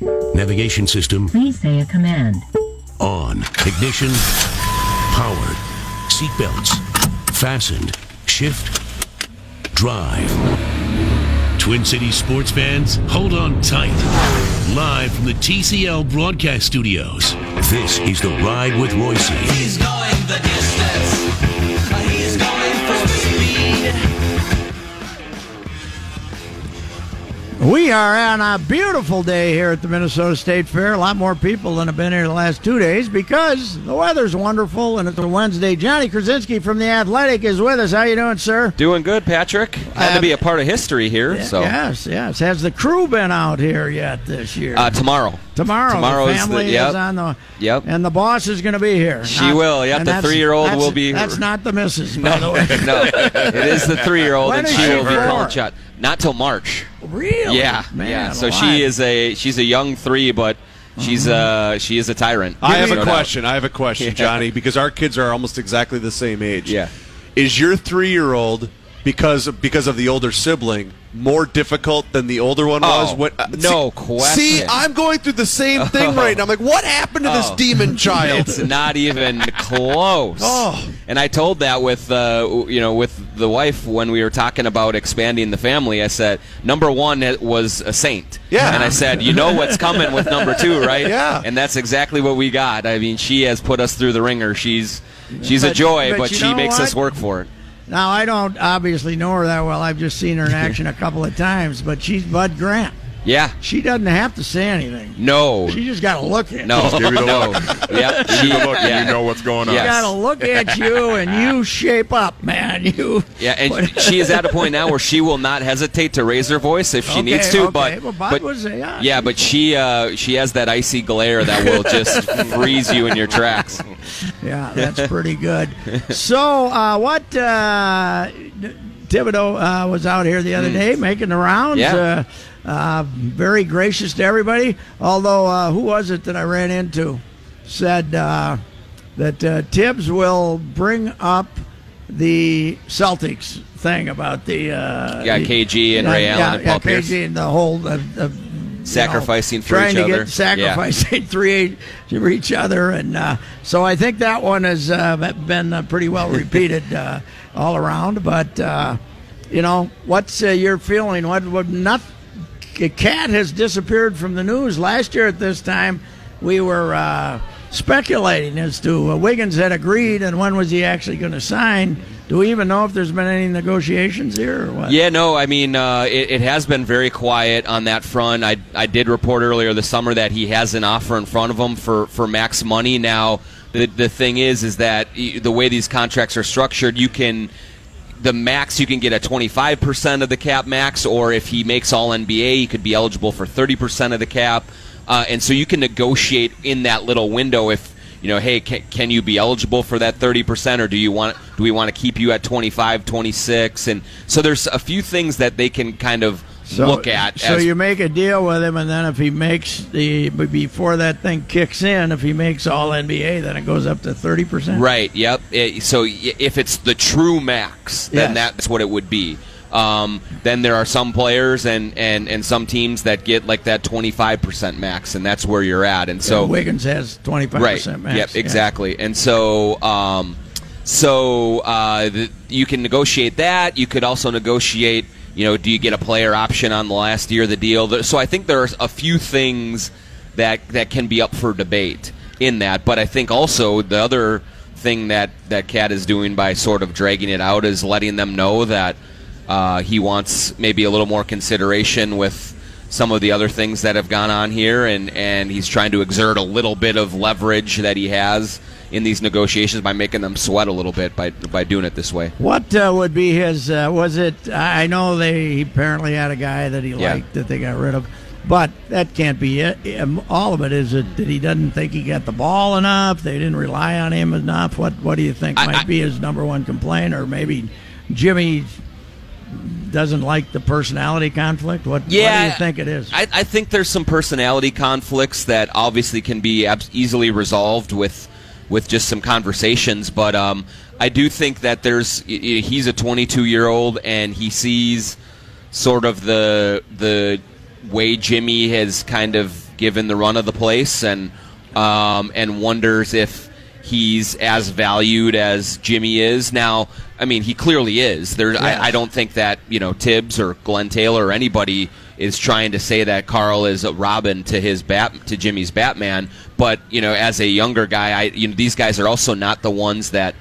Navigation system Please say a command. on. Ignition powered. Seatbelts fastened. Shift drive. Twin Cities sports fans, hold on tight. Live from the TCL broadcast studios, this is The Ride with Reusse. We are on a beautiful day here at the Minnesota State Fair. A lot more people than have been here the last two days because the weather's wonderful and it's a Wednesday. Johnny Krawczynski from the Athletic is with us. How you doing, sir? Doing good, Patrick. Had to be a part of history here. So Yes, yes. Has the crew been out here yet this year? uh, tomorrow, Tomorrow, tomorrow the is the- family yep. is on the. Yep. And the boss is going to be here. She will, yep, the three-year-old will be- That's not the missus, by the way. no, it is the three-year-old, and she will be calling shot. Not till March. Really? Yeah, man. yeah. So alive. she is a she's a young three, but she's uh she is a tyrant. I have a question. I have a question, Johnny, because our kids are almost exactly the same age. Yeah. Is your three-year-old because because of the older sibling more difficult than the older one was? Oh, When, uh, no see, question. See, I'm going through the same thing right now. I'm like, what happened to this Oh. demon child? It's not even close. Oh. And I told that with uh, you know with the wife when we were talking about expanding the family. I said number one it was a saint. Yeah. And I said you know what's coming with number two, right? Yeah. And that's exactly what we got. I mean, she has put us through the ringer. She's she's a joy, but but, she makes what? us work for it. Now I don't obviously know her that well. I've just seen her in action a couple of times, but she's Bud Grant. Yeah. She doesn't have to say anything. No. She just got to look at No. you. give you the no. look. Yep. Give She, you the look, and yeah. you know what's going on. Yes. Got to look at you and you shape up, man. You. Yeah, and she is at a point now where she will not hesitate to raise her voice if she Okay, needs to. okay. But, Well, Bud but was, yeah, yeah, but she uh, she has that icy glare that will just freeze you in your tracks. Yeah, that's pretty good. so, uh, what? Uh, Thibodeau uh, was out here the other day making the rounds. Hmm. Yeah. Uh, uh, very gracious to everybody. Although, uh, who was it that I ran into? Said uh, that uh, Tibbs will bring up the Celtics thing about the uh, Yeah, the- KG and Ray yeah, Allen and yeah, Paul Pierce. KG and the whole Sacrificing know, for trying each to other. Get, sacrificing three for each other, and uh, so I think that one has uh, been uh, pretty well repeated uh, all around. But uh, you know, what's uh, your feeling? What not? Cat has disappeared from the news. Last year at this time, we were uh, speculating as to uh, Wiggins had agreed, and when was he actually going to sign? Do we even know if there's been any negotiations here or what? Yeah, no, I mean, uh, it, it has been very quiet on that front. I, I did report earlier this summer that he has an offer in front of him for, for max money. Now, the, the thing is, is that the way these contracts are structured, you can the max you can get at 25% of the cap max, or if he makes all NBA, he could be eligible for 30% of the cap. Uh, and so you can negotiate in that little window if you know, hey, can, can you be eligible for that 30% or do you want do we want to keep you at 25, 26 and so there's a few things that they can kind of look at So as- you make a deal with him, and then if he makes the before that thing kicks in, if he makes all NBA, then it goes up to thirty percent. Right. Yep. It- so if it's the true max, then Yes. that's what it would be. Um, then there are some players and, and, and some teams that get like that 25% max, and that's where you're at. And so Wiggins has twenty five right. percent max. Yep. yeah. Exactly. And so um, so uh, the, you can negotiate that. You could also negotiate You know, do you get a player option on the last year of the deal? So I think there are a few things that that can be up for debate in that. But I think also the other thing that that Cat is doing by sort of dragging it out is letting them know that uh, he wants maybe a little more consideration with some of the other things that have gone on here, and and he's trying to exert a little bit of leverage that he has in these negotiations by making them sweat a little bit by by doing it this way. What uh, would be his? Uh, was it? I know they he apparently had a guy that he Yeah. liked that they got rid of, but that can't be it. Um, All of it is that that he doesn't think he got the ball enough. They didn't rely on him enough. What What do you think might I- be his number one complaint, or maybe Jimmy doesn't like the personality conflict? What, what do you think it is? I, I think there's some personality conflicts that obviously can be easily resolved with with just some conversations. But um, I do think that there's he's a 22 year old and he sees sort of the the way Jimmy has kind of given the run of the place and um, and wonders if he's as valued as Jimmy is now. I mean, he clearly is. There, Yes. I, I don't think that you know Tibbs or Glenn Taylor or anybody is trying to say that Karl is a Robin to his bat to Jimmy's Batman. But you know, as a younger guy, I you know these guys are also not the ones that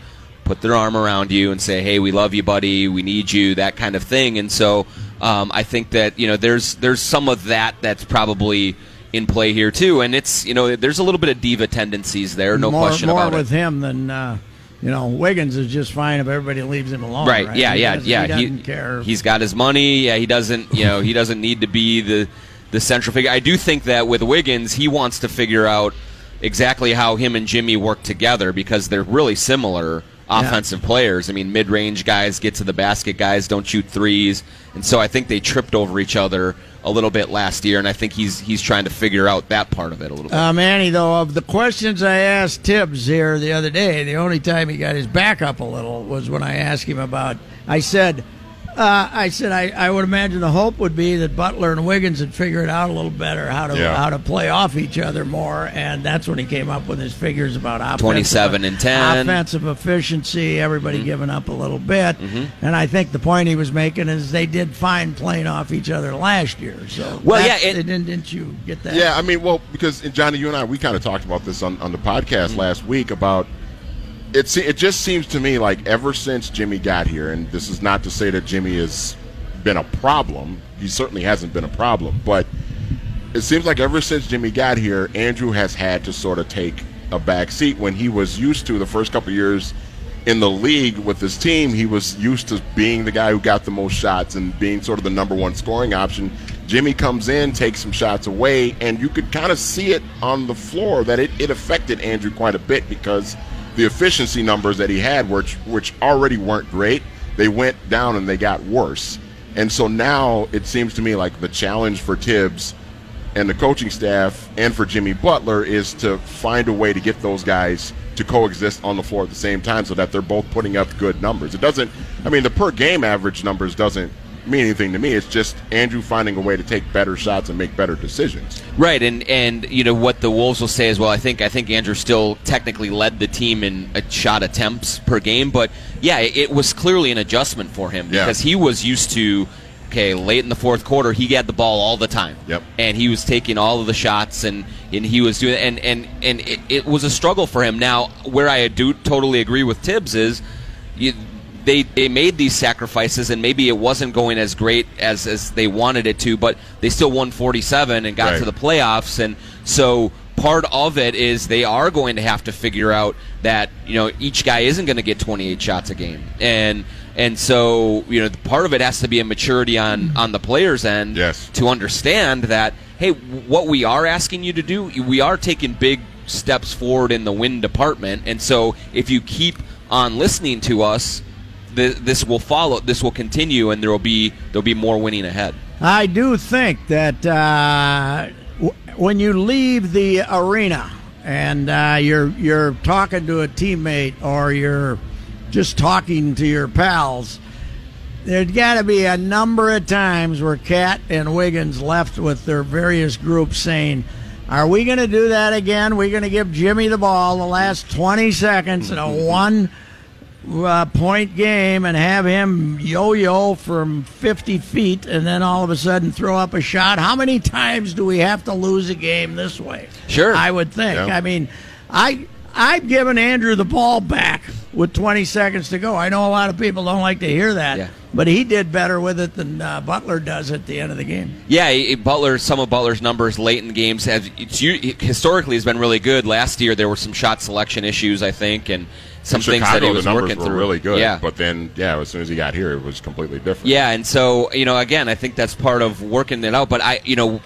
put their arm around you and say, "Hey, we love you, buddy. We need you," that kind of thing. And so, um, I think that you know there's there's some of that that's probably in play here too. And it's you know there's a little bit of diva tendencies there, no more, question more about with it. him than uh, you know. Wiggins is just fine if everybody leaves him alone. Right. Right. Yeah. He yeah. yeah. He doesn't care. He's got his money. Yeah. He doesn't. You know. He doesn't need to be the the central figure. I do think that with Wiggins, he wants to figure out exactly how him and Jimmy work together because they're really similar offensive players. I mean, mid-range guys get to the basket, guys don't shoot threes, and so I think they tripped over each other a little bit last year, and I think he's he's trying to figure out that part of it a little bit. Uh, Manny, though, of the questions I asked Tibbs here the other day, the only time he got his back up a little was when I asked him about. I said, uh, I said, I, I would imagine the hope would be that Butler and Wiggins would figure it out a little better how to Yeah. how to play off each other more, and that's when he came up with his figures about offensive, 27 and 10. offensive efficiency, everybody Mm-hmm. giving up a little bit, and I think the point he was making is they did fine playing off each other last year. So Well, that's- yeah, it- didn't, didn't you get that? Yeah, I mean, well, because and Johnny, you and I, we kind of talked about this on, on the podcast Mm-hmm. last week about it. It just seems to me like ever since Jimmy got here, and this is not to say that Jimmy has been a problem. He certainly hasn't been a problem, but it seems like ever since Jimmy got here, Andrew has had to sort of take a back seat when he was used to the first couple years in the league with his team. He was used to being the guy who got the most shots and being sort of the number one scoring option. Jimmy comes in, takes some shots away, and you could kind of see it on the floor that it, it affected Andrew quite a bit because the efficiency numbers that he had, which which already weren't great, they went down and they got worse. And so now it seems to me like the challenge for Tibbs and the coaching staff and for Jimmy Butler is to find a way to get those guys to coexist on the floor at the same time so that they're both putting up good numbers. It doesn't I mean the per game average numbers doesn't mean anything to me. It's just Andrew finding a way to take better shots and make better decisions. Right, and and you know what the Wolves will say as well. I think I think Andrew still technically led the team in uh, shot attempts per game, but yeah, it, was clearly an adjustment for him Yeah. because he was used to okay late in the fourth quarter he had the ball all the time. Yep. and he was taking all of the shots and and he was doing and and and it, it was a struggle for him. Now, where I do totally agree with Tibbs is. You, they, they made these sacrifices and maybe it wasn't going as great as, as they wanted it to, but they still won 47 and got Right. to the playoffs. And so part of it is they are going to have to figure out that, you know, each guy isn't going to get 28 shots a game. And and so, you know, part of it has to be a maturity on, on the player's end Yes. to understand that, hey, what we are asking you to do, we are taking big steps forward in the win department. And so if you keep on listening to us, th- this will follow. This will continue, and there will be there'll be more winning ahead. I do think that uh, w- when you leave the arena and uh, you're you're talking to a teammate or you're just talking to your pals, there's got to be a number of times where Cat and Wiggins left with their various groups saying. Are we going to do that again? We're going to give Jimmy the ball the last 20 seconds in a one uh, point game and have him yo-yo from 50 feet and then all of a sudden throw up a shot. How many times do we have to lose a game this way? Sure. I would think. Yeah. I mean, I I've given Andrew the ball back with 20 seconds to go. I know a lot of people don't like to hear that, Yeah. but he did better with it than uh, Butler does at the end of the game. Yeah, he- Butler. Some of Butler's numbers late in the games have it's historically has been really good. Last year there were some shot selection issues, I think, and some In things Chicago, that he was the numbers working were through. really good. Yeah, But then, yeah, as soon as he got here, it was completely different. Yeah, and so you know, again, I think that's part of working it out. But I, you know,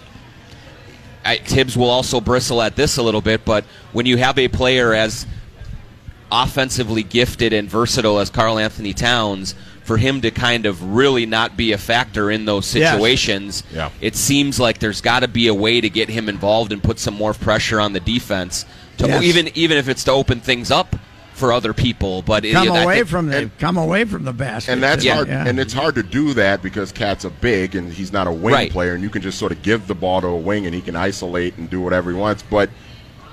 I, Tibbs will also bristle at this a little bit. But when you have a player as offensively gifted and versatile as Karl-Anthony Towns, for him to kind of really not be a factor in those Yes. situations, Yeah. it seems like there's got to be a way to get him involved and put some more pressure on the defense. To Yes. even even if it's to open things up for other people, but Come I away think- from the and- come away from the basket. And that's Yeah. hard, Yeah. and it's hard to do that because Cat's a big and he's not a wing Right. player, and you can just sort of give the ball to a wing and he can isolate and do whatever he wants. But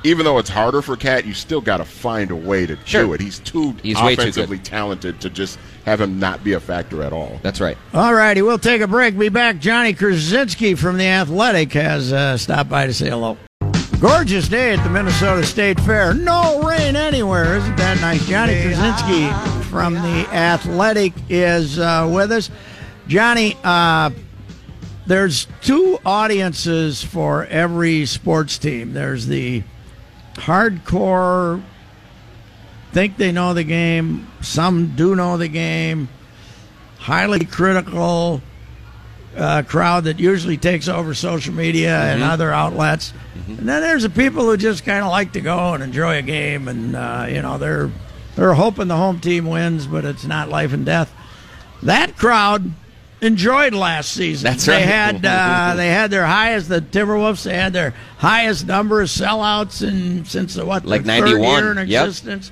even though it's harder for Cat, you still got to find a way to Sure. do it. He's too He's way too offensively talented to just have him not be a factor at all. That's right. All righty, we'll take a break. Be back. Johnny Krawczynski from the Athletic has uh, stopped by to say hello. Gorgeous day at the Minnesota State Fair. No rain anywhere. Isn't that nice? Johnny Krawczynski from the Athletic is uh, with us. Johnny, uh, there's two audiences for every sports team. There's the hardcore, think they know the game. Some do know the game. Highly critical uh, crowd that usually takes over social media and other outlets. And then there's the people who just kind of like to go and enjoy a game, and uh, you know they're they're hoping the home team wins, but it's not life and death. That crowd enjoyed last season. That's they right. had uh, they had their highest the Timberwolves. They had their highest number of sellouts in since the what Like 91. year in Yep. existence.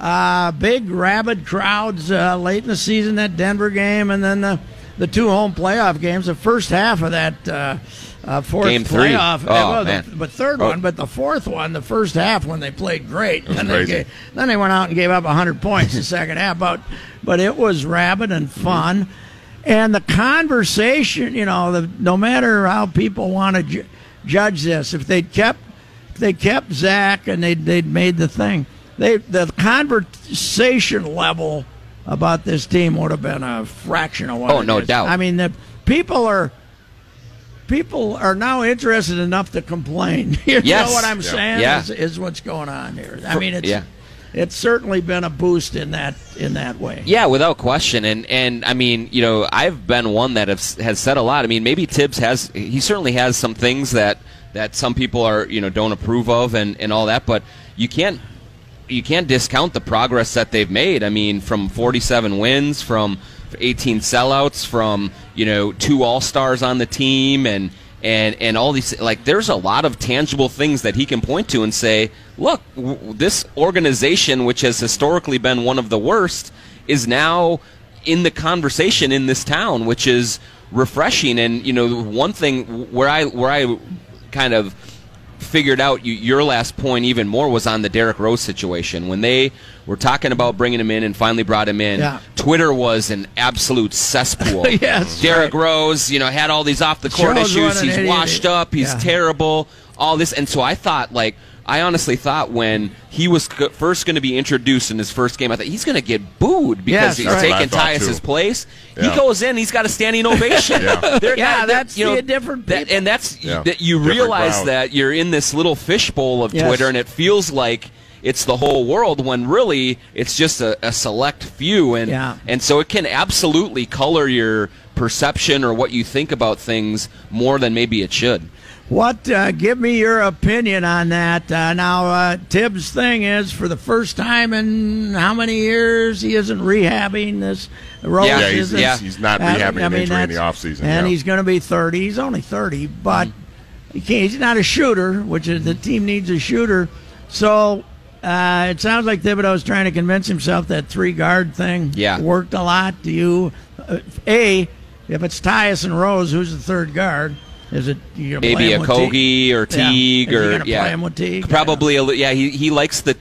Uh, big rabid crowds uh, late in the season. That Denver game, and then the the two home playoff games. The first half of that. Uh, fourth Game three. playoff, Oh, well, the- but third Oh. one, but the fourth one, the first half when they played great, then they, gave, then they went out and gave up hundred points the second half. But but it was rabid and fun, and the conversation, you know, the, no matter how people want to ju- judge this, if they kept if they kept Zach and they they'd made the thing, they the conversation level about this team would have been a fraction of what. Oh, no is. doubt. I mean, the people are people are now interested enough to complain. you Yes. know what I'm Yeah. saying? Yeah. Is, is what's going on here. I mean, it's yeah. it's certainly been a boost in that in that way. Yeah, without question, and and I mean, you know, I've been one that have, has said a lot. I mean, maybe Tibbs has he certainly has some things that that some people are you know don't approve of and and all that, but you can't you can't discount the progress that they've made. I mean, from 47 wins, from 18 sellouts, from you know two All Stars on the team, and and and all these like there's a lot of tangible things that he can point to and say, look, w- this organization, which has historically been one of the worst, is now in the conversation in this town, which is refreshing. And you know, one thing where I where I kind of figured out you, your last point even more was on the Derrick Rose situation when they were talking about bringing him in and finally brought him in. Yeah. Twitter was an absolute cesspool. Yes, Derrick Rose, you know, had all these off the court Shows issues. He's washed up. He's Yeah. terrible. All this, and so I thought like. I honestly thought when he was c- first going to be introduced in his first game, I thought he's going to get booed Yes, because he's right. taking That's what I thought, Tyus's place. Yeah. He goes in, he's got a standing ovation. Yeah. Yeah, not- they're- that's the different that- and that's Yeah. that you Different realize crowd. that you're in this little fishbowl of Yes. Twitter, and it feels like it's the whole world when really it's just a, a select few, and Yeah. and so it can absolutely color your perception or what you think about things more than maybe it should. What? Uh, give me your opinion on that. Uh, now, uh, Tibbs' thing is for the first time in how many years he isn't rehabbing this. Rose Yeah, he's, yeah. he's not rehabbing an injury in the offseason. and yeah. he's going to be 30. He's only 30, but he can't, he's not a shooter, which is the team needs a shooter. So uh, it sounds like Thibodeau's trying to convince himself that three guard thing Yeah. worked a lot. Do you, uh, A, if it's Tyus and Rose, who's the third guard? Is it Maybe a him with Teague? Kogi or Teague he or yeah, play him with Teague? probably a, yeah. He he likes the.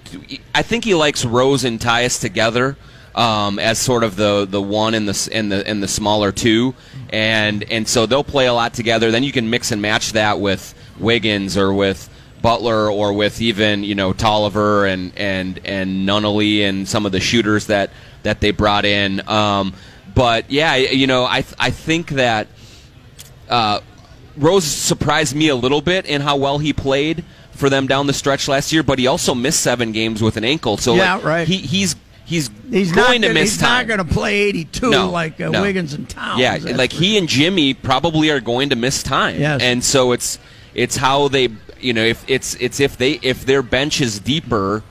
I think he likes Rose and Tyus together. um, as sort of the the one and the and the and the smaller two, and and so they'll play a lot together. Then you can mix and match that with Wiggins or with Butler or with even you know Tolliver and and and Nunnally and some of the shooters that that they brought in. Um, but yeah, you know I I think that uh, Rose surprised me a little bit in how well he played for them down the stretch last year, but he also missed seven games with an ankle. So Yeah, like, right. He, he's he's He's going not to gonna, miss he's time. not going to play 82 No, like uh, no. Wiggins and Towns. Yeah, that's like he and Jimmy probably are going to miss time. Yes. and so it's it's how they you know if it's it's if they if their bench is deeper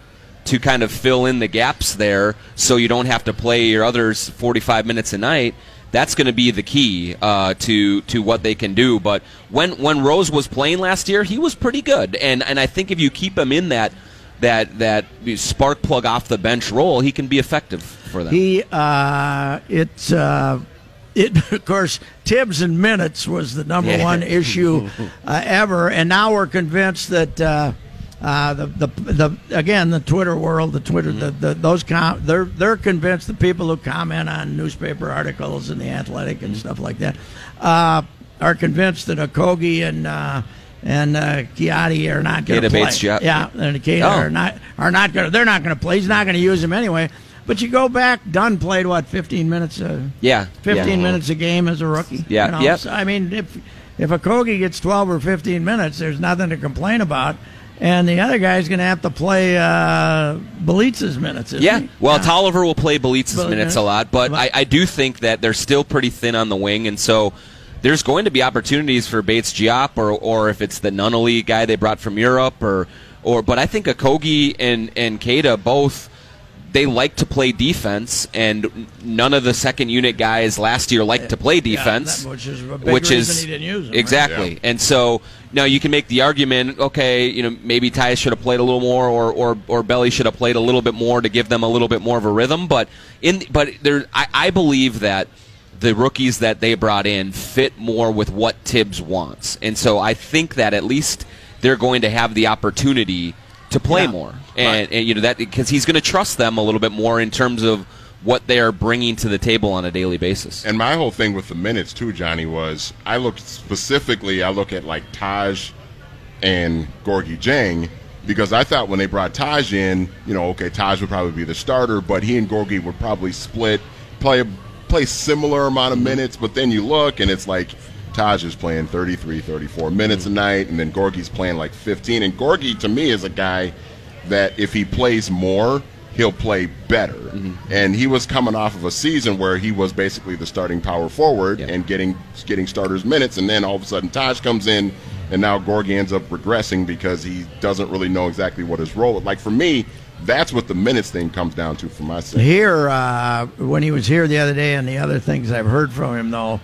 to kind of fill in the gaps there, so you don't have to play your others 45 minutes a night. That's going to be the key uh, to to what they can do. But when when Rose was playing last year, he was pretty good, and and I think if you keep him in that that that spark plug off the bench role, he can be effective for them. He, uh, it's, uh, it, of course, Tibbs in minutes was the number one issue uh, ever, and now we're convinced that uh, uh, the, the the again the Twitter world, the Twitter, the, the those com- they're they're convinced the people who comment on newspaper articles and the Athletic and stuff like that uh, are convinced that Okogie and. Uh, and uh, are not going to play. Bates, yeah. yeah, and Keita Oh. are not are not going. They're not going to play. He's not going to use him anyway. But you go back. Dunn played what 15 minutes. Uh, yeah, 15 yeah. minutes a game as a rookie. Yeah, you know? yep. So, I mean, if if Okogie gets 12 or 15 minutes, there's nothing to complain about. And the other guy's going to have to play uh, Bjelica's minutes. Yeah, he? well, Yeah. Tolliver will play Bjelica's But, minutes uh, a lot, but I, I do think that they're still pretty thin on the wing, and so there's going to be opportunities for Bates-Diop, or or if it's the Nunnally guy they brought from Europe, or or. But I think Okogie and and Keita both they like to play defense, and none of the second unit guys last year liked to play defense, that- which is which is he didn't use 'em, right? exactly. And so now you can make the argument, okay, you know, maybe Ty should have played a little more, or or or Belly should have played a little bit more to give them a little bit more of a rhythm. But in but there, I, I believe that the rookies that they brought in fit more with what Tibbs wants, and so I think that at least they're going to have the opportunity to play Yeah. more, and, and you know that because he's going to trust them a little bit more in terms of what they are bringing to the table on a daily basis. And my whole thing with the minutes too, Johnny, was I looked specifically. I look at like Taj and Gorgui Dieng because I thought when they brought Taj in, you know, okay, Taj would probably be the starter, but he and Gorgui would probably split, play play similar amount of minutes. But then you look and it's like Taj is playing 33, 34 minutes a night, and then Gorgui's playing like 15. And Gorgui to me is a guy that if he plays more, he'll play better. And he was coming off of a season where he was basically the starting power forward Yeah. and getting getting starters minutes, and then all of a sudden Taj comes in, and now Gorgui ends up regressing because he doesn't really know exactly what his role. is. Like for me, that's what the minutes thing comes down to for my sake. Here, uh, when he was here the other day, and the other things I've heard from him, though,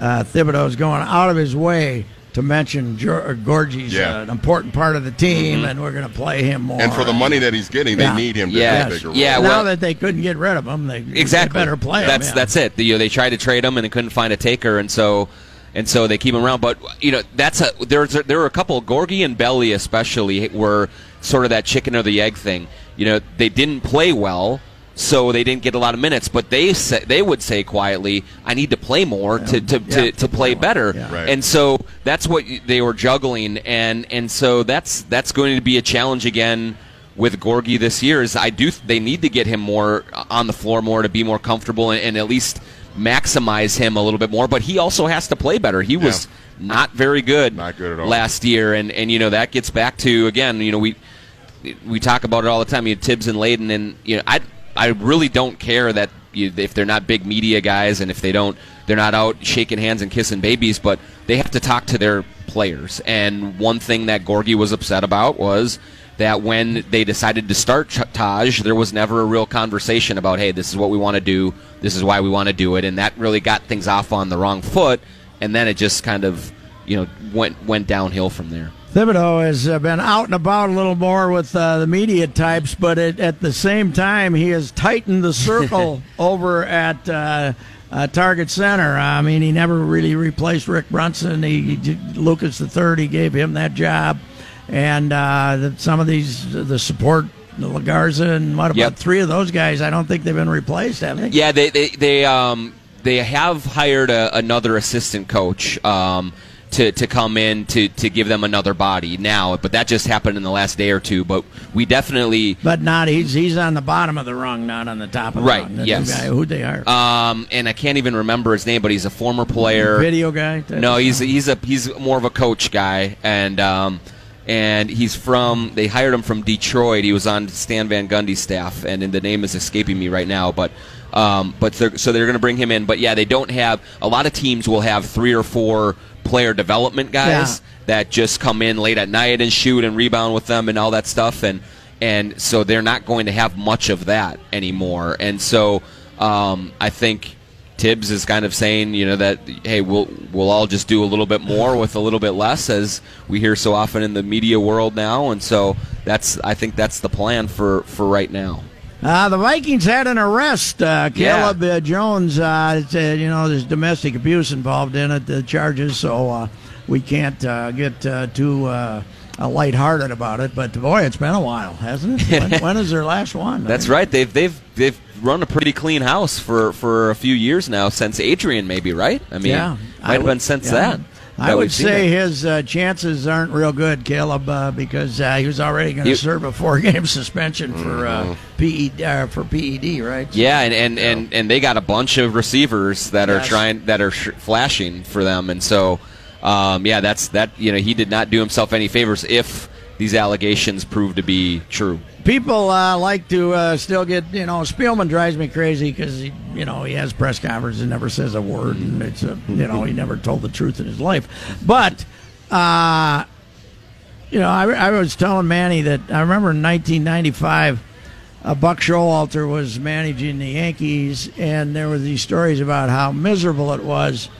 uh, Thibodeau's going out of his way to mention Gor- Gorgui's Yeah. uh, an important part of the team, and we're going to play him more. And for the money that he's getting, Yeah. they need him to Yeah. play a bigger role. Yeah, now well- that they couldn't get rid of him, they exactly they better play him. That's yeah. that's it. The, you know, they tried to trade him and they couldn't find a taker, and so and so they keep him around. But you know, that's a there's a, there were a couple Gorgui and Belly especially were sort of that chicken or the egg thing. You know, they didn't play well. So they didn't get a lot of minutes, but they say, they would say quietly, "I need to play more to, to, Yeah, to, to to play play better." Yeah. Right. And so that's what they were juggling, and and so that's that's going to be a challenge again with Gorgui this year. Is I do they need to get him more uh, on the floor more to be more comfortable and, and at least maximize him a little bit more. But he also has to play better. He was not very good, Not good at all. last year, and and you know that gets back to again, you know we we talk about it all the time. You have Tibbs and Layden, and you know I I really don't care that you, if they're not big media guys and if they don't they're not out shaking hands and kissing babies, but they have to talk to their players. And one thing that Gorgui was upset about was that when they decided to start Taj, there was never a real conversation about, hey, this is what we want to do, this is why we want to do it, and that really got things off on the wrong foot. And then it just kind of, you know, went went downhill from there. Thibodeau has uh, been out and about a little more with uh, the media types, but at, at the same time, he has tightened the circle over at uh, uh, Target Center. I mean, he never really replaced Rick Brunson. He, he Lucas the third, he gave him that job, and uh, the, some of these the support Legarza and what about Yep. three of those guys? I don't think they've been replaced, have they? Yeah, they they they um they have hired a, another assistant coach um to to come in to to give them another body now, but that just happened in the last day or two. But we definitely But not he's he's on the bottom of the rung, not on the top of the Right, rung. Yes. guy, who they are? um and I can't even remember his name, but he's a former player. Video guy. No, he's he's a he's more of a coach guy, and um, and he's from. They hired him from Detroit. He was on Stan Van Gundy's staff, and the name is escaping me right now. But um, but they're, so they're going to bring him in. But yeah, they don't have a lot of teams will have three or four player development guys that just come in late at night and shoot and rebound with them and all that stuff, and and so they're not going to have much of that anymore. And so um, I think. Tibbs is kind of saying, you know, that hey, we'll we'll all just do a little bit more with a little bit less, as we hear so often in the media world now, and so that's I think that's the plan for for right now. Uh, the Vikings had an arrest. Uh, Yeah. Cayleb uh, Jones, uh, you know, there's domestic abuse involved in it, the charges, so uh, we can't uh, get uh, too uh, lighthearted about it. But boy, it's been a while, hasn't it? When, when is their last one? That's right. They've they've they've run a pretty clean house for for a few years now since Adrian, maybe right? I mean, yeah, might I have would- been since yeah. that. I would say it. his uh, chances aren't real good, Cayleb, uh, because uh, he was already going to serve a four-game suspension for uh, PED uh, for PED, right? Yeah, and, and, and, and they got a bunch of receivers that are trying that are sh- flashing for them, and so um, yeah, that's that. You know, he did not do himself any favors if these allegations prove to be true. People uh, like to uh, still get, you know, Spielman drives me crazy because he, you know, he has press conferences and never says a word, and it's a, you know, he never told the truth in his life. But, uh, you know, I, I was telling Manny that I remember in 1995, uh, Buck Showalter was managing the Yankees, and there were these stories about how miserable it was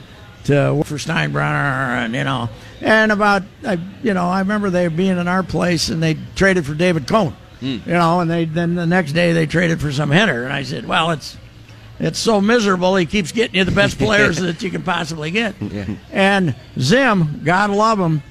to work for Steinbrenner, and you know, and about, I, you know, I remember they being in our place, and they traded for David Cone, hmm. you know, and they then the next day they traded for some hitter, and I said, well, it's it's so miserable. He keeps getting you the best players that you can possibly get. And Zim, God love him,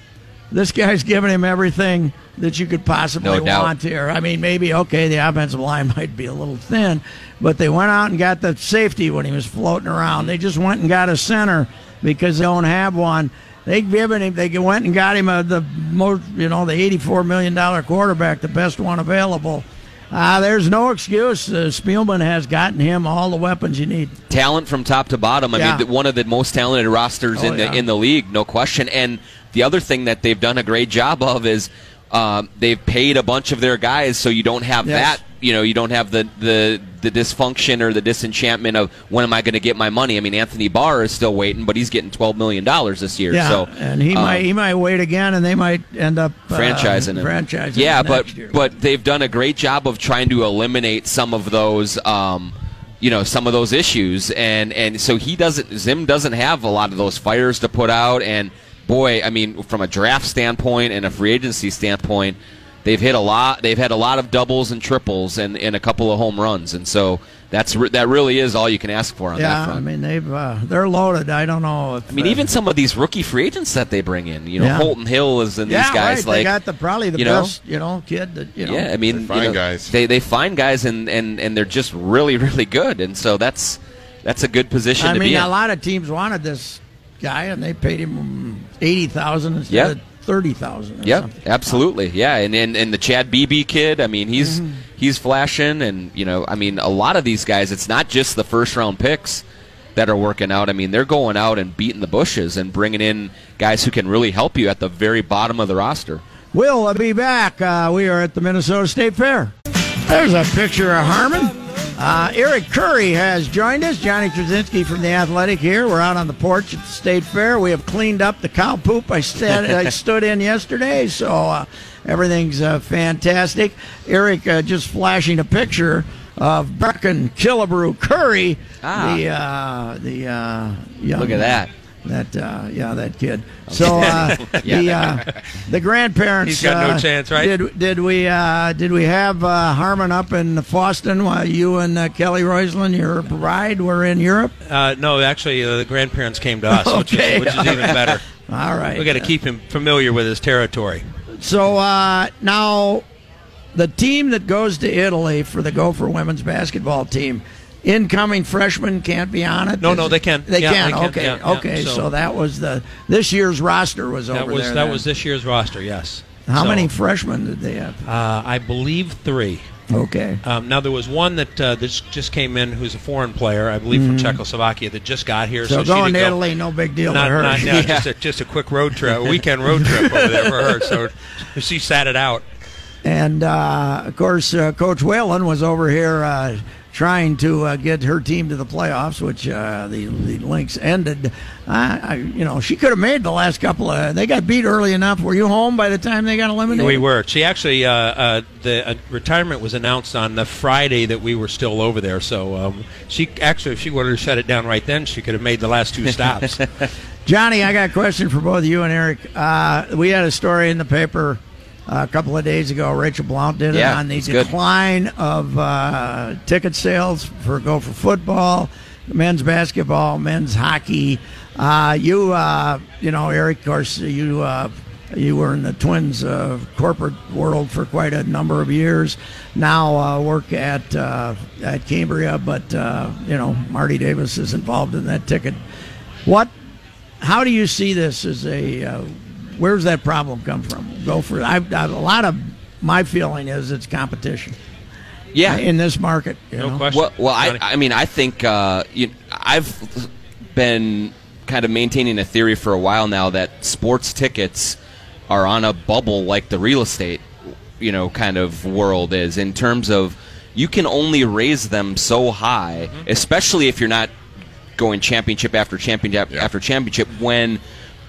this guy's giving him everything that you could possibly No want here. I mean, maybe okay, the offensive line might be a little thin, but they went out and got the safety when he was floating around. They just went and got a center because they don't have one. They given him. They went and got him a, the most, you know, the eighty-four million dollar quarterback, the best one available. Uh, there's no excuse. Uh, Spielman has gotten him all the weapons you need. talent from top to bottom. I Yeah. mean, one of the most talented rosters Oh, in the yeah. in the league, no question. And the other thing that they've done a great job of is um, they've paid a bunch of their guys, so you don't have Yes. that. You know, you don't have the the the dysfunction or the disenchantment of when am I going to get my money? I mean, Anthony Barr is still waiting, but he's getting twelve million dollars this year. Yeah, so and he um, might he might wait again, and they might end up uh, franchising him. Franchising, Yeah, but year. but they've done a great job of trying to eliminate some of those. Um, you know some of those issues, and and so he doesn't. Zim doesn't have a lot of those fires to put out, and boy, I mean, from a draft standpoint and a free agency standpoint, they've hit a lot. They've had a lot of doubles and triples, and, and a couple of home runs, and so that's re- that really is all you can ask for on that yeah, front. I mean they've uh, they're loaded. I don't know. If, I mean, uh, even some of these rookie free agents that they bring in, you know, Yeah. Holton Hill is and yeah, these guys right. like they got the probably the you know? best you know kid that you know. yeah, I mean, They you know, guys. They they find guys and, and, and they're just really really good, and so that's that's a good position I to mean be a lot of teams wanted this guy, and they paid him eighty thousand instead Yeah. of thirty thousand. Yeah, absolutely. Yeah, and, and and the Chad Beebe kid, I mean, he's Mm-hmm. he's flashing, and you know, I mean, a lot of these guys, it's not just the first round picks that are working out. I mean, they're going out and beating the bushes and bringing in guys who can really help you at the very bottom of the roster. We'll be back. Uh, we are at the Minnesota State Fair. There's a picture of Harmon. Uh, Eric Curry has joined us. Johnny Krawczynski from the Athletic here. We're out on the porch at the State Fair. We have cleaned up the cow poop I, stand, I stood in yesterday, so uh, everything's uh, fantastic. Eric uh, just flashing a picture of Brecken Killebrew Curry, Ah. the uh, the uh, young, Look at that. That uh, yeah, that kid. So uh, the uh, the grandparents. He's got no uh, chance, right? Did did we uh, did we have uh, Harmon up in Boston while you and uh, Kelly Roisland, your bride, were in Europe? Uh, no, actually, uh, the grandparents came to us, which, Okay. is, which is even better. All right. We got to keep him familiar with his territory. So uh, now, the team that goes to Italy for the Gopher women's basketball team, incoming freshmen can't be on it. No, no, they can. They Yeah, can. they can. Okay, Yeah, yeah. okay. So, So- that was the this year's roster was That over was there. that then. was this year's roster. Yes. How So, many freshmen did they have? Uh, I believe three. Okay. Um, now there was one that uh, that just came in, who's a foreign player, I believe from Czechoslovakia, that just got here. Mm-hmm. So, So, going to go. Italy, no big deal Not, to her. not, yeah, just, a, just a quick road trip, a weekend road trip over there for her. So she sat it out. And uh, of course, uh, Coach Whalen was over here uh, trying to uh, get her team to the playoffs, which uh, the the Lynx ended. I, I, you know, she could have made the last couple of. They got beat early enough. Were you home by the time they got eliminated? We were. She actually, uh, uh, the uh, retirement was announced on the Friday that we were still over there. So um, she actually, if she wanted to shut it down right then, she could have made the last two stops. Johnny, I got a question for both you and Eric. Uh, we had a story in the paper a couple of days ago. Rachel Blount did it on the it's good. decline of uh, ticket sales for Gopher football, men's basketball, men's hockey. Uh, you, uh, you know, Eric, of course, you. Uh, you were in the Twins uh, corporate world for quite a number of years. Now uh, work at uh, at Cambria, but uh, you know Marty Davis is involved in that ticket. What how do you see this as a uh, where's that problem come from go for it. I've a lot of my feeling is it's competition Yeah, in this market you No know? question. Well, well, I, I mean, I think uh, you, I've been kind of maintaining a theory for a while now that sports tickets are on a bubble like the real estate, you know, kind of world is in terms of you can only raise them so high, especially if you're not going championship after championship after championship when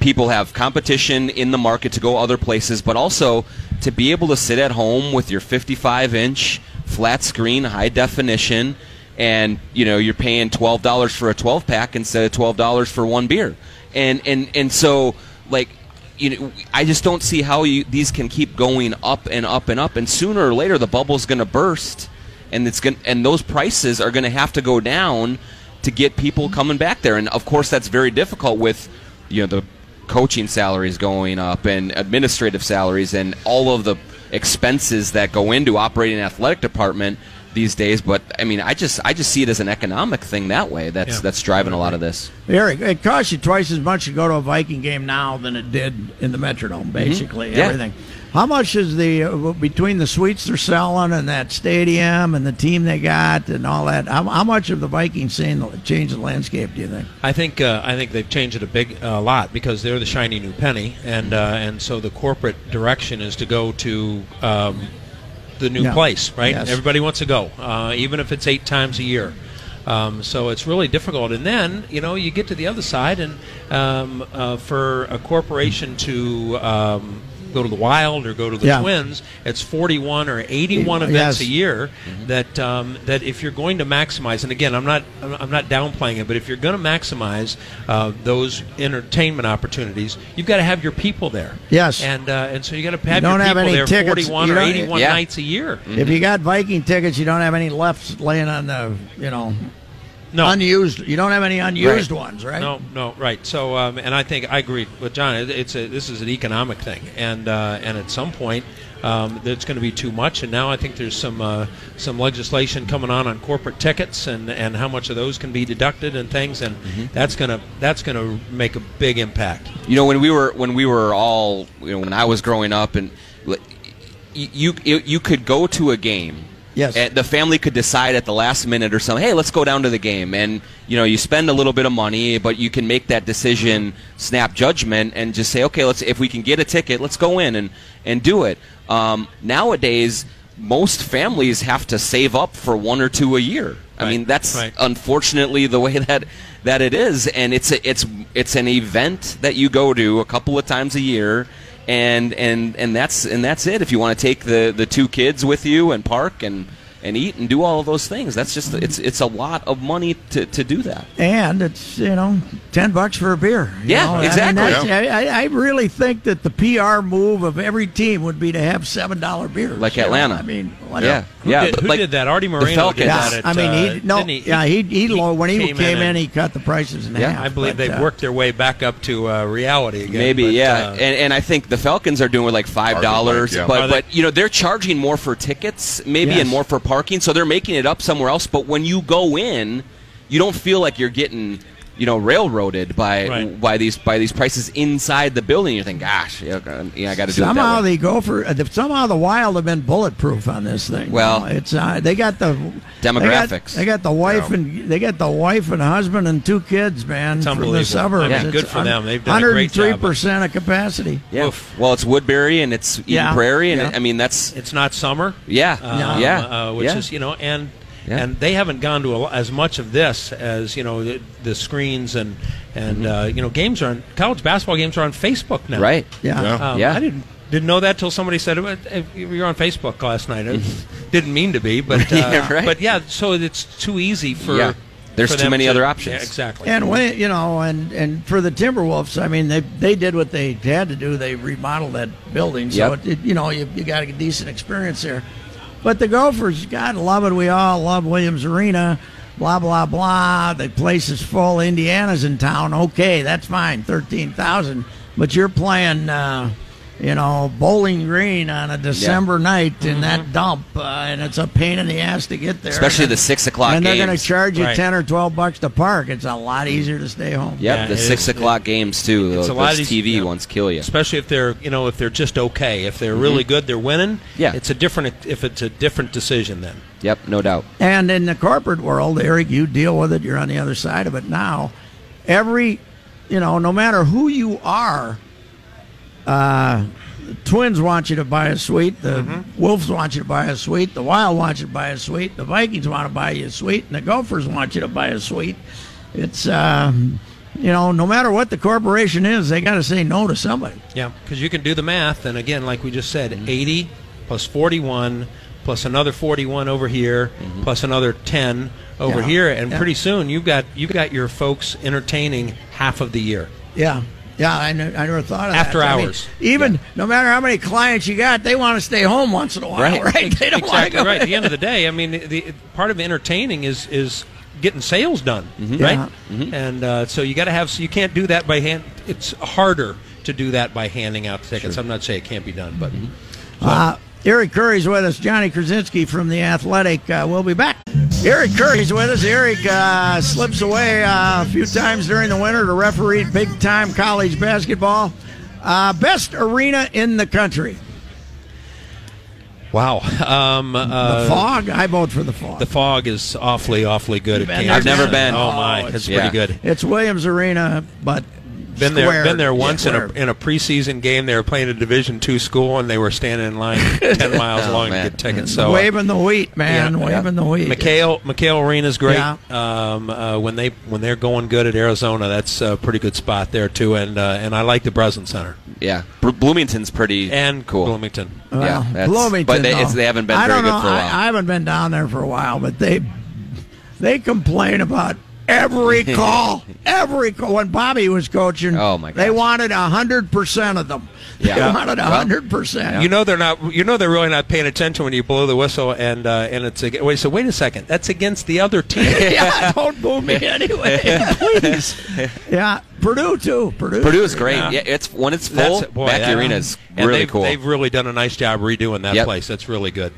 people have competition in the market to go other places, but also to be able to sit at home with your 55 inch flat screen, high definition, and you know you're paying twelve dollars for a 12 pack instead of twelve dollars for one beer, and and and so like. You know, I just don't see how you, these can keep going up and up and up, and sooner or later the bubble's going to burst, and it's going and those prices are going to have to go down to get people coming back there. And of course, that's very difficult with you know the coaching salaries going up and administrative salaries and all of the expenses that go into operating an athletic department these days. But I mean, I just I just see it as an economic thing that way. That's Yeah. that's driving a lot of this. Eric, it costs you twice as much to go to a Viking game now than it did in the Metrodome. Basically, Mm-hmm. Yeah. everything. How much is the uh, between the suites they're selling and that stadium and the team they got and all that? How, how much of the Vikings scene changed the landscape? Do you think? I think uh, I think they've changed it a big uh, lot because they're the shiny new penny, and uh, and so the corporate direction is to go to um, the new Yeah. place, right? Yes. Everybody wants to go, uh, even if it's eight times a year. Um, so it's really difficult, and then you know you get to the other side, and um, uh, for a corporation to um, go to the Wild or go to the Yeah. Twins, it's 41 or 81 Yes. events a year. That um, that if you're going to maximize, and again, I'm not I'm not downplaying it, but if you're going to maximize uh, those entertainment opportunities, you've got to have your people there. Yes. and uh, and so you got to have don't your have people any there tickets. 41 You or don't- 81 Yeah. nights a year. If you got Viking tickets, you don't have any left laying on the you know No, unused. You don't have any unused Right. ones, right? No, no, right. So, um, and I think I agree with John. It, it's a, this is an economic thing, and uh, and at some point, um, there's going to be too much. And now I think there's some uh, some legislation coming on on corporate tickets and, and how much of those can be deducted and things, and that's gonna that's gonna make a big impact. You know, when we were when we were all you know when I was growing up and you you, you could go to a game. Yes. And the family could decide at the last minute or something. Hey, let's go down to the game, and you know you spend a little bit of money, but you can make that decision, snap judgment, and just say, okay, let's if we can get a ticket, let's go in and and do it. Um, nowadays, most families have to save up for one or two a year. I Right, mean, that's right. unfortunately the way that that it is, and it's a, it's it's an event that you go to a couple of times a year, and and and that's and that's it. If you want to take the the two kids with you and park and and eat and do all of those things, that's just it's it's a lot of money to to do that. and it's you know ten bucks for a beer. you Yeah, know? I mean, exactly. I, I, I really think that the PR move of every team would be to have seven dollar beers, Like you? Atlanta. I mean, whatever. Yeah, Who, yeah. did, who like, did that? Arte the Moreno did Falcons. Yeah, that. At, I mean, uh, he no, he? yeah, he he, low, when he came, in, and- he cut the prices in Yeah. half. I believe but, they've uh, worked their way back up to uh, reality again. Maybe, but, yeah, uh, and and I think the Falcons are doing with like five dollars, yeah. but they- but you know they're charging more for tickets, maybe, Yes. and more for parking, so they're making it up somewhere else. But when you go in, you don't feel like you're getting you know railroaded by Right. by these by these prices inside the building. You think, gosh, yeah, I got to do it Somehow that way. they go for uh, somehow the Wild have been bulletproof on this thing. Well, You know, it's uh, they got the Demographics. They got, they got the wife Yeah. and they got the wife and husband and two kids, man, It's from the suburbs. I mean, good It's for them. They've done a great job. percent of capacity. Yeah. Oof. Well, it's Woodbury and it's Eden Yeah. Prairie, and Yeah. it- I mean that's it's not summer. yeah, um, yeah, uh, which yeah. is you know, and Yeah. and they haven't gone to a, as much of this as you know the, the screens and and uh, you know games are on college basketball games are on Facebook now. Mm-hmm. right. Yeah. Yeah. Um, Yeah. I didn't didn't know that till somebody said it. "Hey, You're on Facebook last night. I didn't mean to be, but uh, Yeah, right. but yeah. So it's too easy for. Yeah. There's for too many to- other options. Yeah, exactly. And when you know, and and for the Timberwolves, I mean, they they did what they had to do. They remodeled that building, so Yep. it, it, you know you, you got a decent experience there. But the Gophers, God love it. We all love Williams Arena. Blah blah blah. The place is full. Indiana's in town. Okay, that's fine. Thirteen thousand. But you're playing, uh, you know, Bowling Green on a December night in that dump, uh, and it's a pain in the ass to get there. Especially And- the six o'clock And they're going to charge you Right. ten or twelve bucks to park. It's a lot easier to stay home. Yep, Yeah, the six is- o'clock games too. it's Those, a lot those TV yeah. ones kill you. especially if they're you know if they're just okay if they're really good they're winning Mm-hmm. Yeah. it's a different if it's a different decision then Yep, no doubt. And in the corporate world, Eric, you deal with it. You're on the other side of it now. Every, you know, no matter who you are, uh, the Twins want you to buy a suite. The Mm-hmm. Wolves want you to buy a suite. The Wild want you to buy a suite. The Vikings want to buy you a suite, and the Gophers want you to buy a suite. It's, um, you know, no matter what the corporation is, they got to say no to somebody. yeah because you can do the math and again like we just said 80 plus 41 plus another 41 over here plus another 10 over Yeah. here and Yeah. pretty soon you've got you've got your folks entertaining half of the year Yeah. Yeah, I, never thought of After that. I mean, hours. even no matter how many clients you got, they want to stay home once in a while, right? Right. They don't want to exactly go. right at the end of the day i mean the, the part of entertaining is is getting sales done right Yeah. and uh, so you got to have so you can't do that by hand it's harder to do that by handing out tickets i'm not saying it can't be done but Uh, Eric Curry's with us. Johnny Krawczynski from the Athletic. Uh, we'll be back. Eric Curry's with us. Eric uh, slips away uh, a few times during the winter to referee big time college basketball. Uh, best arena in the country. wow um, The uh, Phog. I vote for the Phog. The Phog is awfully, awfully good. At been Kansas. there? I've never been. Oh my, Oh, it's yeah. pretty good. it's Williams Arena, but Been there, been there once in a in a preseason game. They were playing a Division two school, and they were standing in line ten miles Oh, long man. to get tickets. So uh, waving the wheat, man. yeah. waving the wheat. McKale McKale Arena's great. Yeah. Um, uh, when they when they're going good at Arizona, that's a pretty good spot there too. And uh, and I like the Breslin Center Yeah, Br- Bloomington's pretty and cool. Bloomington. Well, Yeah, that's- Bloomington. but they- it's- they haven't been I very don't good know. for a I- while. I, haven't been down there for a while, but they they complain about every call, every call. When Bobby was coaching, Oh, my they gosh. wanted hundred percent of them. Yeah. They wanted Well, hundred percent. You know they're not. You know they're really not paying attention when you blow the whistle, and uh, and it's ag- wait. So wait a second. That's against the other team. yeah, don't boo me anyway, please. Yeah, Purdue too. Purdue. Purdue is great. Yeah. Yeah, it's when it's full. That's boy, Mackey that- Arena is really they've, cool. They've really done a nice job redoing that Yep. place. That's really good.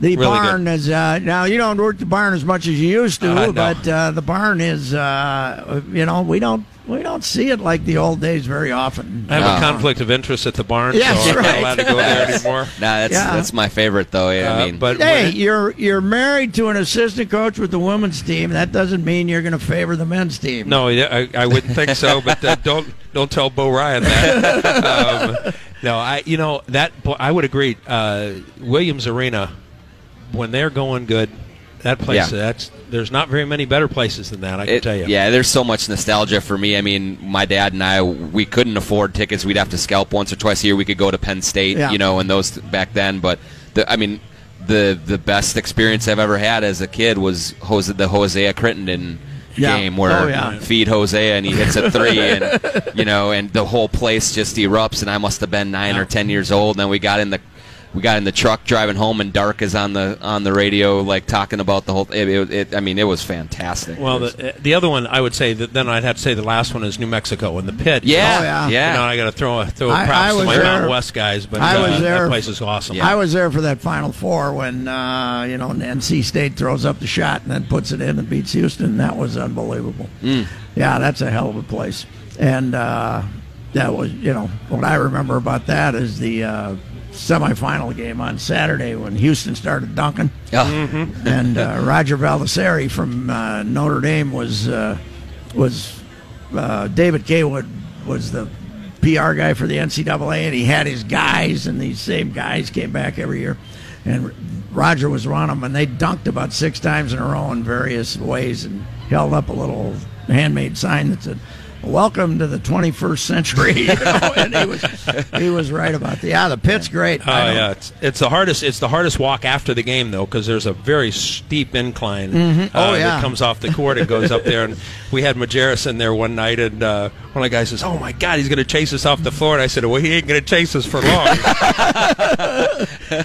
The Really barn is uh, now you don't work the barn as much as you used to, Uh, no. but uh, the barn is uh, you know we don't we don't see it like the old days very often. I have No. a conflict of interest at the barn, Yeah, so I'm that's not allowed to go there anymore. Nah, that's Yeah. that's my favorite though. Yeah, Uh, I mean, but Hey, it- you're you're married to an assistant coach with the women's team. That doesn't mean you're going to favor the men's team. no, yeah, I, I wouldn't think so. But uh, don't don't tell Bo Ryan that. um, no, I you know that I would agree. Uh, Williams Arena, when they're going good, that place Yeah. that's there's not very many better places than that. I can It- tell you. Yeah, there's so much nostalgia for me. I mean, my dad and I, we couldn't afford tickets. We'd have to scalp once or twice a year. We could go to Penn State, Yeah. you know, and those back then. But the, I mean, the the best experience I've ever had as a kid was Jose, the Hosea Crittenden Yeah. game where Oh, yeah. feed Hosea and he hits a three, and you know, and the whole place just erupts. And I must have been nine Yeah. or ten years old. And then we got in the we got in the truck driving home, and Dark is on the on the radio, like talking about the whole. It, it, it, I mean, it was fantastic. Well, was- the, the other one I would say that then I'd have to say the last one is New Mexico and the pit. yeah, Oh, yeah. yeah, You know, I got to throw a throw a props I to was my there. Mountain West guys, but I uh, was there. that place is awesome. I was there for that Final Four when uh, you know NC State throws up the shot and then puts it in and beats Houston. That was unbelievable. Mm. Yeah, that's a hell of a place. And uh, that was you know what I remember about that is the uh, semifinal game on Saturday when Houston started dunking. Oh. Mm-hmm. and uh, Roger Valdiserri from uh, Notre Dame was uh, was uh, David Cawood was the PR guy for the NCAA, and he had his guys, and these same guys came back every year, and Roger was one of them, and they dunked about six times in a row in various ways, and held up a little handmade sign that said. Welcome to the 21st century. You know, and he was he was right about that. Yeah, the pit's great. Oh don't- yeah, it's, it's the hardest. It's the hardest walk after the game though, because there's a very steep incline. Mhm. uh, Oh, yeah. that comes off the court and goes up there. And we had Majerus in there one night, and uh, one of the guys says, "Oh my God, he's going to chase us off the floor." And I said, "Well, he ain't going to chase us for long."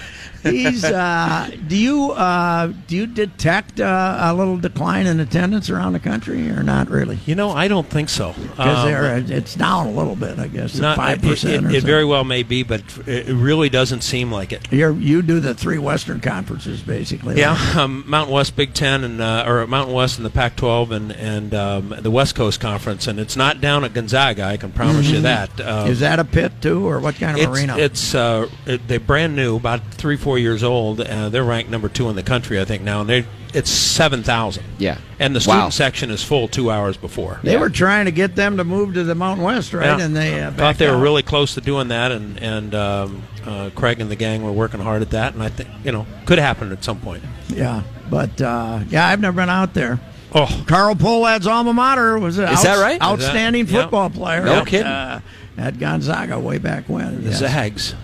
He's. Uh, do you uh, do you detect uh, a little decline in attendance around the country, or not really? you know, I don't think so. Because Um, it's down a little bit, I guess, five it, percent. it, it very well may be, but it it really doesn't seem like it. You're, you do the three Western conferences, basically. Yeah, right? um, Mountain West Big Ten and uh, or Mountain West and the Pac-12 and and um, the West Coast Conference, and it's not down at Gonzaga. I can promise you Mhm. that. Um, Is that a pit too, or what kind of it's, arena? It's uh, it, they're brand new, about three four years old. Uh, they're ranked number two in the country, I think now, and they it's seven thousand. Yeah. and the student Wow. section is full two hours before. they were trying to get them to move to the Mountain West, right? Yeah. And they uh, thought backed they were out. really close to doing that, and and um, uh, Craig and the gang were working hard at that, and I think you know could happen at some point. Yeah, but uh, yeah, I've never been out there. Oh, Carl Pohlad's alma mater was an Is that right? outstanding Is that- yeah. football player. No at, kidding. Uh, at Gonzaga way back when. the yes. Zags.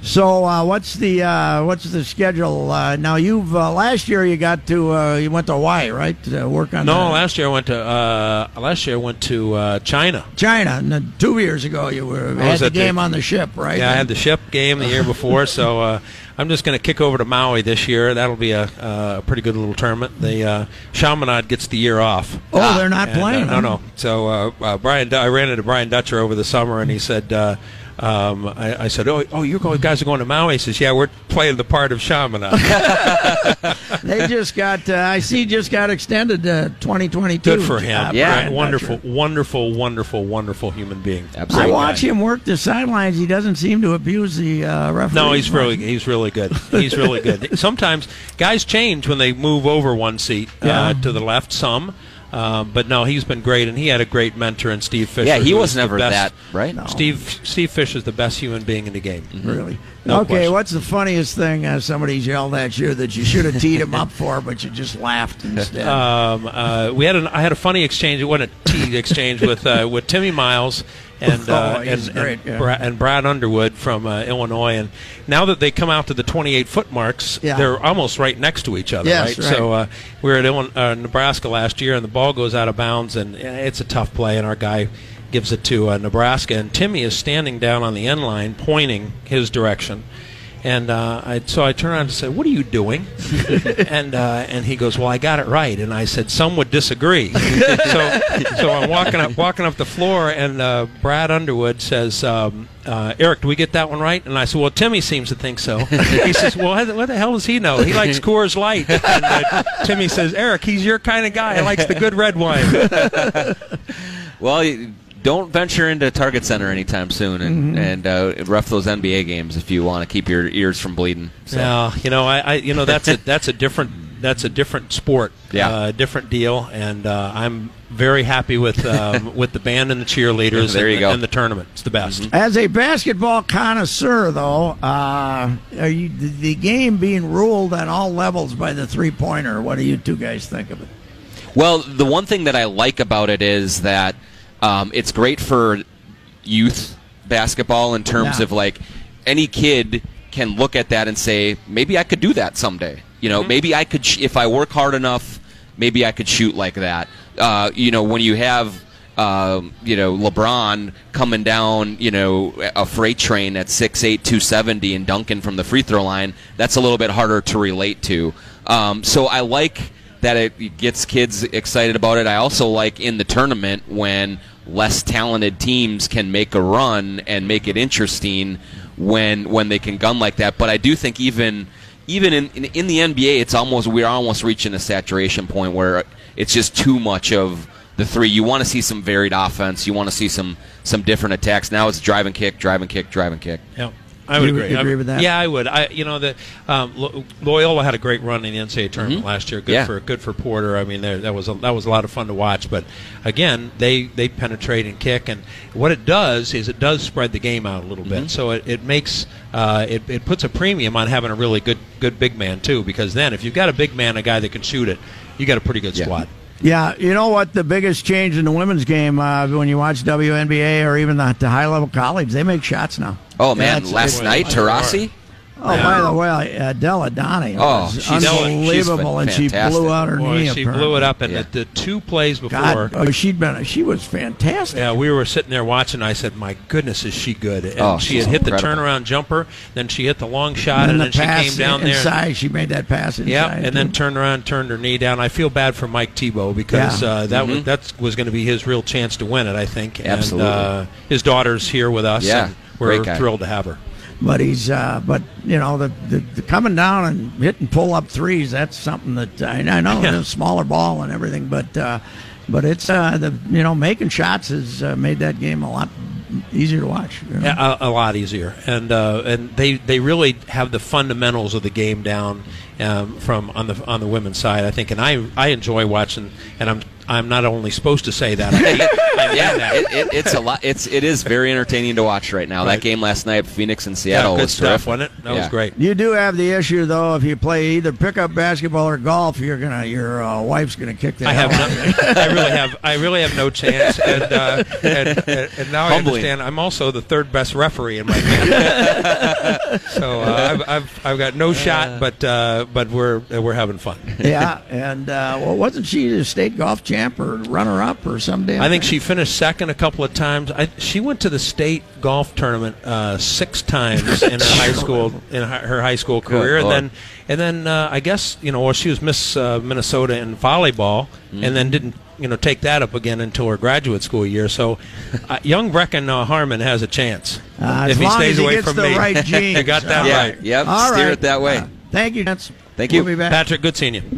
So uh, what's the uh, what's the schedule uh, now? You've uh, last year you got to uh, you went to Hawaii, right? To work on No, the- last year I went to uh, last year I went to uh, China. China. And two years ago you were I had the at the- game on the ship, right? Yeah, I had the ship game the year before, so uh, I'm just going to kick over to Maui this year. That'll be a, uh, a pretty good little tournament. The uh, Chaminade gets the year off. Oh, they're not And, playing. no, no. So uh, uh, Brian, I ran into Brian Dutcher over the summer, and he said. Uh, um, I, I said, "Oh, oh, you guys are going to Maui?" He says, "Yeah, we're playing the part of Chaminade." they just got. Uh, I see, just got extended to 2022. Good for him. Uh, Yeah. Brian wonderful, Dutcher. wonderful, wonderful, wonderful human being. I watch him work the sidelines. He doesn't seem to abuse the uh, referee. No, he's really he's really good. He's really good. Sometimes guys change when they move over one seat Yeah. uh, to the left. Some, um, but no, he's been great, and he had a great mentor in Steve Fisher. Yeah, he who's was the never best- that right. No. Steve Steve Fisher is the best human being in the game. Really? No okay, question. what's the funniest thing uh, somebody's yelled at you that you should have teed him up for, but you just laughed instead? Um, uh, we had an, I had a funny exchange. It wasn't a tea exchange with uh, with Timmy Miles and uh, Oh, and, great, and, yeah. Bra- and Brad Underwood from uh, Illinois. And now that they come out to the 28 foot marks, Yeah. they're almost right next to each other. Yes, right? right. So uh, we were at Illinois, uh, Nebraska last year, and the ball goes out of bounds, and it's a tough play, and our guy gives it to uh, Nebraska, and Timmy is standing down on the end line, pointing his direction. And uh, I, so I turned around and said, "What are you doing?" and uh, and he goes, "Well, I got it right." And I said, "Some would disagree." so so I'm walking up walking up the floor, and uh, Brad Underwood says, um, uh, "Eric, do we get that one right?" And I said, "Well, Timmy seems to think so." he says, "Well, what the- hell does he know? He likes Coors Light." And uh, Timmy says, "Eric, he's your kind of guy. He likes the good red wine." Well, you- don't venture into Target Center anytime soon, and and uh, ref those NBA games if you want to keep your ears from bleeding. So. Yeah, you know, I, I you know that's a that's a different that's a different sport, Yeah. uh, different deal, and uh, I'm very happy with um, with the band and the cheerleaders. There and, you the- go. and the tournament. It's the best. As a basketball connoisseur, though, uh, are you, the, the game being ruled on all levels by the three pointer, what do you two guys think of it? Well, the one thing that I like about it is that um, it's great for youth basketball in terms Yeah. of like any kid can look at that and say, maybe I could do that someday. You know, maybe I could, sh- if I work hard enough, maybe I could shoot like that. Uh, you know, when you have um, you know, LeBron coming down, you know, a freight train at 6'8", 270 and dunking from the free throw line, that's a little bit harder to relate to. Um, so I like that it gets kids excited about it. I also like in the tournament when less talented teams can make a run and make it interesting when when they can gun like that. But I do think even even in, in, in the NBA, it's almost we're almost reaching a saturation point where it's just too much of the three. You want to see some varied offense. You want to see some some different attacks. Now it's drive and kick, drive and kick, drive and kick. Yeah. I would You- agree. you agree I- with that? Yeah, I would. I, you know, the um, Lo- Loyola had a great run in the NCAA tournament last year. Good Yeah. for good for Porter. I mean, there, that was a, that was a lot of fun to watch. But again, they they penetrate and kick, and what it does is it does spread the game out a little bit. So it, it makes uh, it, it puts a premium on having a really good good big man too. Because then, if you've got a big man, a guy that can shoot it, you got a pretty good Yeah. squad. Yeah, you know what? The biggest change in the women's game uh, when you watch WNBA or even the, the high level college, they make shots now. Oh man, That's- last night Taurasi. Oh, by the way, uh, Delle Donne Oh, was she's- unbelievable, she's and she fantastic. blew out her Boy, knee. she apparently. blew it up, and Yeah. the, the two plays before. God, oh, she'd been she was fantastic. Yeah, we were sitting there watching. And I said, "My goodness, is she good?" And Oh, she she's had hit the turnaround jumper, then she hit the long shot, and and, the then she came down there. inside, she made that pass inside. Yeah, and then turned around, turned her knee down. I feel bad for Mike Thibault because Yeah. uh, that Mm-hmm. was that was going to be his real chance to win it. I think. Absolutely. And, uh, his daughter's here with us. Yeah, and we're thrilled to have her. But he's uh, but you know the, the, the coming down and hitting pull up threes. That's something that I, I know Yeah. smaller ball and everything, but uh, but it's uh, the you know making shots has uh, made that game a lot easier to watch. you know? Yeah, a, a lot easier, and uh, and they they really have the fundamentals of the game down um, from on the on the women's side. I think, and I I enjoy watching, and I'm I'm not only supposed to say that. I, mean, I mean Yeah, that. it, it, it's a lot. It's it is very entertaining to watch right now. That game last night, Phoenix and Seattle, yeah, good was stuff, terrific. wasn't it? That was great. You do have the issue though. If you play either pickup basketball or golf, you're gonna your uh, wife's gonna kick the I hell have out of you. no, I really have I really have no chance and uh, and, and, and now I understand I'm also the third best referee in my family. so uh, I've, I've I've got no shot but uh, but we're we're having fun. yeah, and uh, well, wasn't she a state golf champ or runner up or some damn? I think thing? she finished second a couple of times. I, she went to the state golf tournament uh, six times in her high school in her, high school career, and then and then uh, I guess you know well, she was Miss uh, Minnesota in volleyball, and then didn't you know take that up again until her graduate school year. So uh, young Brecken uh, Harmon has a chance Uh, if he stays he away from the me. right you got that Yeah, right, yep. All steer right. it that way. Uh, thank you, Gents. Thank We'll you. be back. Patrick. Good seeing you.